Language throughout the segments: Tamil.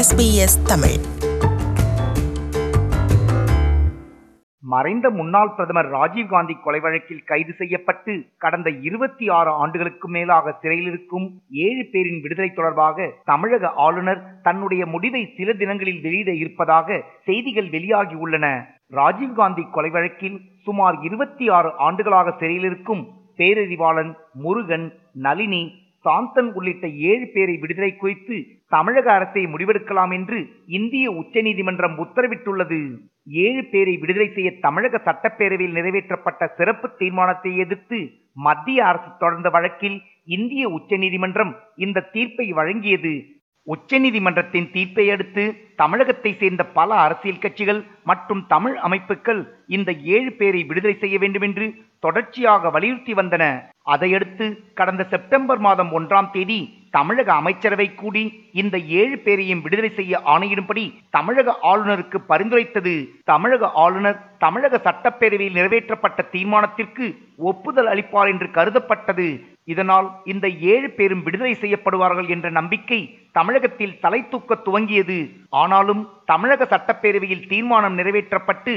எஸ்பிஎஸ் தமிழ். மறைந்த முன்னாள் பிரதமர் ராஜீவ்காந்தி கொலை வழக்கில் கைது செய்யப்பட்டு கடந்த இருபத்தி ஆறு ஆண்டுகளுக்கு மேலாக சிறையில் இருக்கும் ஏழு பேரின் விடுதலை தொடர்பாக தமிழக ஆளுநர் தன்னுடைய முடிவை சில தினங்களில் வெளியிட இருப்பதாக செய்திகள் வெளியாகியுள்ளன ராஜீவ்காந்தி கொலை வழக்கில் சுமார் இருபத்தி ஆறு ஆண்டுகளாக சிறையில் இருக்கும் பேரறிவாளன் முருகன் நளினி சாந்தன் உள்ளிட்ட ஏழு பேரை விடுதலை குறித்து தமிழக அரசை முடிவெடுக்கலாம் என்று இந்திய உச்சநீதிமன்றம் உத்தரவிட்டுள்ளது. ஏழு பேரை விடுதலை செய்ய தமிழக சட்டப்பேரவையில் நிறைவேற்றப்பட்ட சிறப்பு தீர்மானத்தை எதிர்த்து மத்திய அரசு தொடர்ந்த வழக்கில் இந்திய உச்சநீதிமன்றம் இந்த தீர்ப்பை வழங்கியது. உச்சநீதிமன்றத்தின் தீர்ப்பை அடுத்து தமிழகத்தை சேர்ந்த பல அரசியல் கட்சிகள் மற்றும் தமிழ் அமைப்புகள் இந்த ஏழு பேரை விடுதலை செய்ய வேண்டும் என்று தொடர்ச்சியாக வலியுறுத்தி வந்தன. அதையடுத்து கடந்த செப்டம்பர் மாதம் ஒன்றாம் தேதி தமிழக அமைச்சரவை கூடி இந்த ஏழு பேரையும் விடுதலை செய்ய ஆணையிடும்படி தமிழக ஆளுநருக்கு பரிந்துரைத்தது. தமிழக ஆளுநர் தமிழக சட்டப்பேரவையில் நிறைவேற்றப்பட்ட தீர்மானத்திற்கு ஒப்புதல் அளிப்பார் என்று கருதப்பட்டது. இதனால் இந்த ஏழு பேரும் விடுதலை செய்யப்படுவார்கள் என்ற நம்பிக்கை தமிழகத்தில் தலை தூக்க துவங்கியது. ஆனாலும் தமிழக சட்டப்பேரவையில் தீர்மானம் நிறைவேற்றப்பட்டு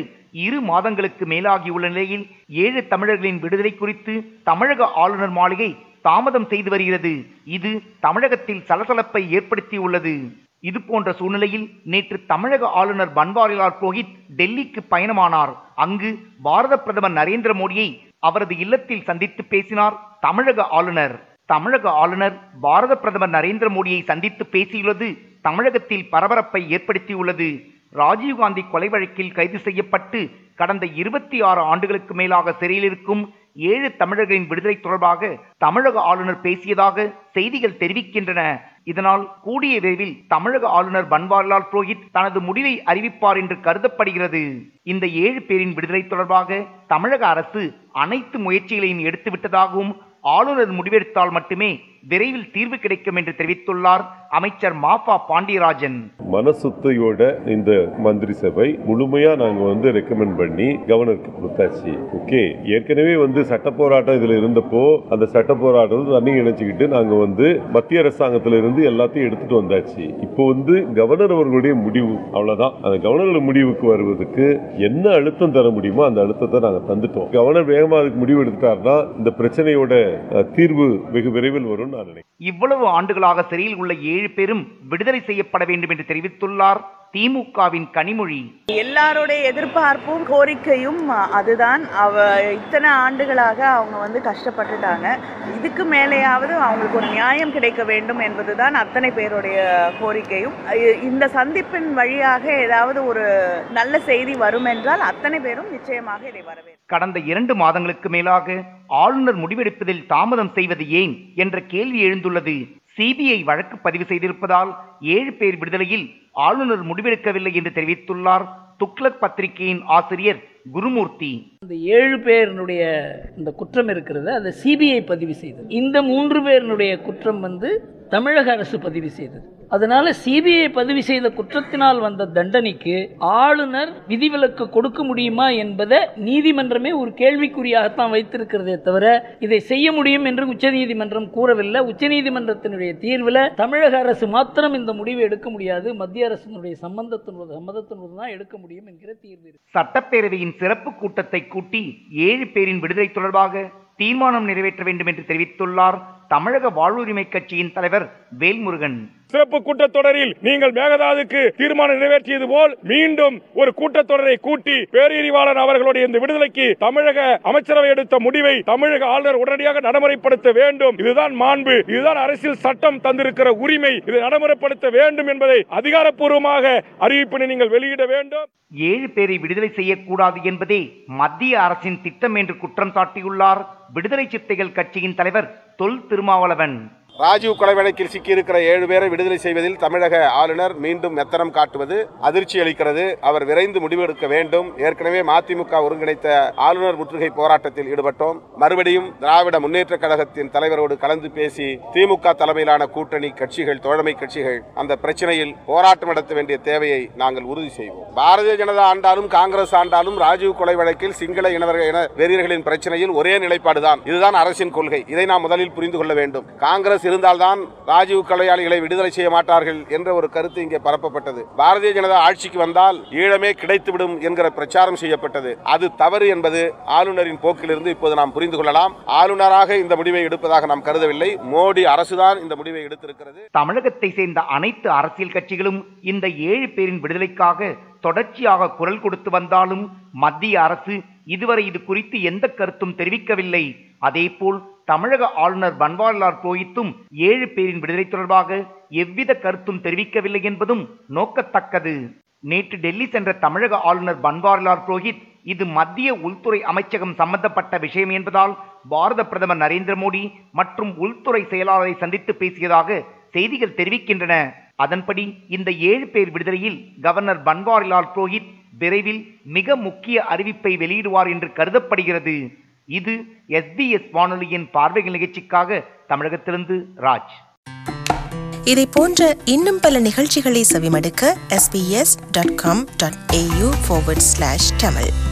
இரு மாதங்களுக்கு மேலாகியுள்ள நிலையில் ஏழு தமிழர்களின் விடுதலை குறித்து தமிழக ஆளுநர் மாளிகை தாமதம் செய்து வருகிறது. இது தமிழகத்தில் சலசலப்பை ஏற்படுத்தியுள்ளது. இது போன்ற சூழ்நிலையில் நேற்று தமிழக ஆளுநர் பன்வாரிலால் புரோஹித் டெல்லிக்கு பயணமானார். அங்கு பாரத பிரதமர் நரேந்திர மோடியை அவரது இல்லத்தில் சந்தித்து பேசினார் தமிழக ஆளுநர். தமிழக ஆளுநர் பாரத பிரதமர் நரேந்திர மோடியை சந்தித்து பேசியுள்ளது தமிழகத்தில் பரபரப்பை ஏற்படுத்தியுள்ளது. ராஜீவ்காந்தி கொலை வழக்கில் கைது செய்யப்பட்டு கடந்த இருபத்தி ஆறு ஆண்டுகளுக்கு மேலாக சிறையில் இருக்கும் ஏழு தமிழர்களின் விடுதலை தொடர்பாக தமிழக ஆளுநர் பேசியதாக செய்திகள் தெரிவிக்கின்றன. இதனால் கூடிய விரைவில் தமிழக ஆளுநர் பன்வாரிலால் புரோஹித் தனது முடிவை அறிவிப்பார் என்று கருதப்படுகிறது. இந்த ஏழு பேரின் விடுதலை தொடர்பாக தமிழக அரசு அனைத்து முயற்சிகளையும் எடுத்துவிட்டதாகவும் ஆளுநர் முடிவெடுத்தால் மட்டுமே விரைவில் தீர்வு கிடைக்கும் என்று தெரிவித்துள்ளார் அமைச்சர் மாஃபா பாண்டியராஜன். மனசுத்தையோட இந்த மந்திரி சபை முழுமையா நாங்க வந்து ரெக்கமெண்ட் பண்ணி கவர்னருக்கு கொடுத்தாச்சு. ஓகே ஏற்கனவே வந்து சட்ட போராட்டம் இதுல இருந்தப்போ அந்த சட்ட போராட்டம் தண்ணி இணைச்சுக்கிட்டு நாங்க வந்து மத்திய அரசாங்கத்துல இருந்து எல்லாத்தையும் எடுத்துட்டு வந்தாச்சு. இப்போ வந்து கவர்னர் அவர்களுடைய முடிவு அவ்வளவுதான். அந்த கவர்னர் முடிவுக்கு வருவதற்கு என்ன அழுத்தம் தர முடியுமோ அந்த அழுத்தத்தை நாங்க தந்துட்டோம். கவர்னர் வேகமா அதுக்கு முடிவு எடுத்துட்டாருன்னா இந்த பிரச்சனையோட தீர்வு வெகு விரைவில் வரும் நான் நினைக்கிறேன். இவ்வளவு ஆண்டுகளாக சிறையில் உள்ள ஏழு பேரும் விடுதலை செய்யப்பட வேண்டும் என்று தெரிவித்துள்ளார். திமுகவின் கனிமொழி. எல்லாருடைய எதிர்பார்ப்பும் கோரிக்கையும் அதுதான். அவ இத்தனை ஆண்டுகளாக அவங்க வந்து கஷ்டப்பட்டுட்டாங்க. இதுக்கு மேலேயாவது அவங்களுக்கு ஒரு நியாயம் கிடைக்க வேண்டும் என்பதுதான் அத்தனை பேருடைய கோரிக்கையும். இந்த சந்திப்பின் வழியாக ஏதாவது ஒரு நல்ல செய்தி வரும் என்றால் அத்தனை பேரும் நிச்சயமாக இதை வரவேற்கும் கடந்த இரண்டு மாதங்களுக்கு மேலாக ஆளுநர் முடிவெடுப்பதில் தாமதம் செய்வது ஏன் என்ற கேள்வி எழுந்துள்ளது. சிபிஐ வழக்கு பதிவு செய்திருப்பதால் ஏழு பேர் விடுதலையில் ஆளுநர் முடிவெடுக்கவில்லை என்று தெரிவித்துள்ளார் துக்ளக் பத்திரிகையின் ஆசிரியர் குருமூர்த்தி. இந்த ஏழு பேரினுடைய இந்த குற்றம் இருக்கிறது அதை சிபிஐ பதிவு செய்தது. இந்த மூன்று பேரினுடைய குற்றம் வந்து தமிழக அரசு பதிவு செய்தது. அதனால சிபிஐ பதிவு செய்த குற்றத்தினால் வந்த தண்டனைக்கு ஆளுநர் விதிவிலக்கு கொடுக்க முடியுமா என்பதை நீதிமன்றமே ஒரு கேள்விக்குறியாகத்தான் வைத்திருக்கிறதே தவிர இதை செய்ய முடியும் என்று உச்சநீதிமன்றம் கூறவில்லை. உச்சநீதிமன்றத்தினுடைய தீர்வில் தமிழக அரசு மாத்திரம் இந்த முடிவை எடுக்க முடியாது. மத்திய அரசினுடைய சம்பந்தத்தினோடு சம்மதத்தினுடன் தான் எடுக்க முடியும் என்கிற தீர்வு சட்டப்பேரவையின் சிறப்பு கூட்டத்தை கூட்டி ஏழு பேரின் விடுதலை தொடர்பாக தீர்மானம் நிறைவேற்ற வேண்டும் என்று தெரிவித்துள்ளார் தமிழக வாழ்வுரிமை கட்சியின் தலைவர் வேல்முருகன். சிறப்பு கூட்டத்தொடரில் நீங்கள் மேகதாதுக்கு தீர்மானம் நிறைவேற்றியது போல் மீண்டும் ஒரு கூட்டத்தொடரை கூட்டி பேரறிவாளன் அவர்களுடைய இந்த விடுதலைக்கு தமிழக அமைச்சரவை எடுத்த முடிவை தமிழக ஆளுநர் உடனடியாக நடைமுறைப்படுத்த வேண்டும். இதுதான் மாண்பு. இதுதான் அரசியல் சட்டம் தந்திருக்கிற உரிமை. இதை நடைமுறைப்படுத்த வேண்டும் என்பதை அதிகாரப்பூர்வமாக அறிவிப்பினை நீங்கள் வெளியிட வேண்டும். ஏழு பேரை விடுதலை செய்யக்கூடாது என்பதே மத்திய அரசின் திட்டம் என்று குற்றம் சாட்டியுள்ளார். விடுதலை சிறுத்தைகள் கட்சியின் தலைவர் தொல் திருமாவளவன். ராஜீவ் கொலை வழக்கில் சிக்கியிருக்கிற ஏழு பேரை விடுதலை செய்வதில் தமிழக ஆளுநர் மீண்டும் மெத்தனம் காட்டுவது அதிர்ச்சி அளிக்கிறது. அவர் விரைந்து முடிவெடுக்க வேண்டும். ஏற்கனவே மதிமுக ஒருங்கிணைத்த ஆளுநர் முற்றுகை போராட்டத்தில் ஈடுபட்டோம். மறுபடியும் திராவிட முன்னேற்ற கழகத்தின் தலைவரோடு கலந்து பேசி திமுக தலைமையிலான கூட்டணி கட்சிகள் தோழமை கட்சிகள் அந்த பிரச்சனையில் போராட்டம் நடத்த வேண்டிய தேவையை நாங்கள் உறுதி செய்வோம். பாரதிய ஜனதா ஆண்டாலும் காங்கிரஸ் ஆண்டாலும் ராஜீவ் கொலை வழக்கில் சிங்கள இனவர்கள் இன வெறியர்களின் பிரச்சனையில் ஒரே நிலைப்பாடுதான். இதுதான் அரசின் கொள்கை. இதை நாம் முதலில் புரிந்து கொள்ள வேண்டும். காங்கிரஸ் காங்கிரஸ் இருந்தால்தான் ராஜீவ் கொலையாளிகளை விடுதலை செய்ய மாட்டார்கள் என்ற ஒரு கருத்து இங்கே பரப்பப்பட்டது. பாரதிய ஜனதா ஆட்சிக்கு வந்தால் ஈழமே கிடைத்துவிடும் என்கிற பிரச்சாரம் செய்யப்பட்டது. அது தவறு என்பது ஆளுநரின் போக்கிலிருந்து இப்போது நாம் புரிந்து கொள்ளலாம். ஆளுநராக இந்த முடிவை எடுப்பதாக நாம் கருதவில்லை. மோடி அரசுதான் இந்த முடிவை எடுத்திருக்கிறது. தமிழகத்தை சேர்ந்த அனைத்து அரசியல் கட்சிகளும் இந்த ஏழு பேரின் விடுதலைக்காக தொடர்ச்சியாக குரல் கொடுத்து வந்தாலும் மத்திய அரசு இதுவரை இது குறித்து எந்த கருத்தும் தெரிவிக்கவில்லை. அதேபோல் தமிழக ஆளுநர் பன்வாரிலால் புரோஹித்தும் ஏழு பேரின் விடுதலை தொடர்பாக எவ்வித கருத்தும் தெரிவிக்கவில்லை என்பதும் நோக்கத்தக்கது. நேற்று டெல்லி சென்ற தமிழக ஆளுநர் பன்வாரிலால் புரோஹித் இது மத்திய உள்துறை அமைச்சகம் சம்பந்தப்பட்ட விஷயம் என்பதால் பாரத பிரதமர் நரேந்திர மோடி மற்றும் உள்துறை செயலாளரை சந்தித்து பேசியதாக செய்திகள் தெரிவிக்கின்றன. அதன்படி இந்த ஏழு பேர் விடுதலையில் கவர்னர் பன்வாரிலால் புரோஹித் விரைவில் மிக முக்கிய அறிவிப்பை வெளியிடுவார் என்று கருதப்படுகிறது. இது எஸ்பிஎஸ் வானொலியின் பார்வைகள் நிகழ்ச்சிக்காக தமிழகத்திலிருந்து ராஜ். இதை போன்ற இன்னும் பல நிகழ்ச்சிகளை செவிமடுக்க sbs.com.au forward ஸ்லாஷ் தமிழ்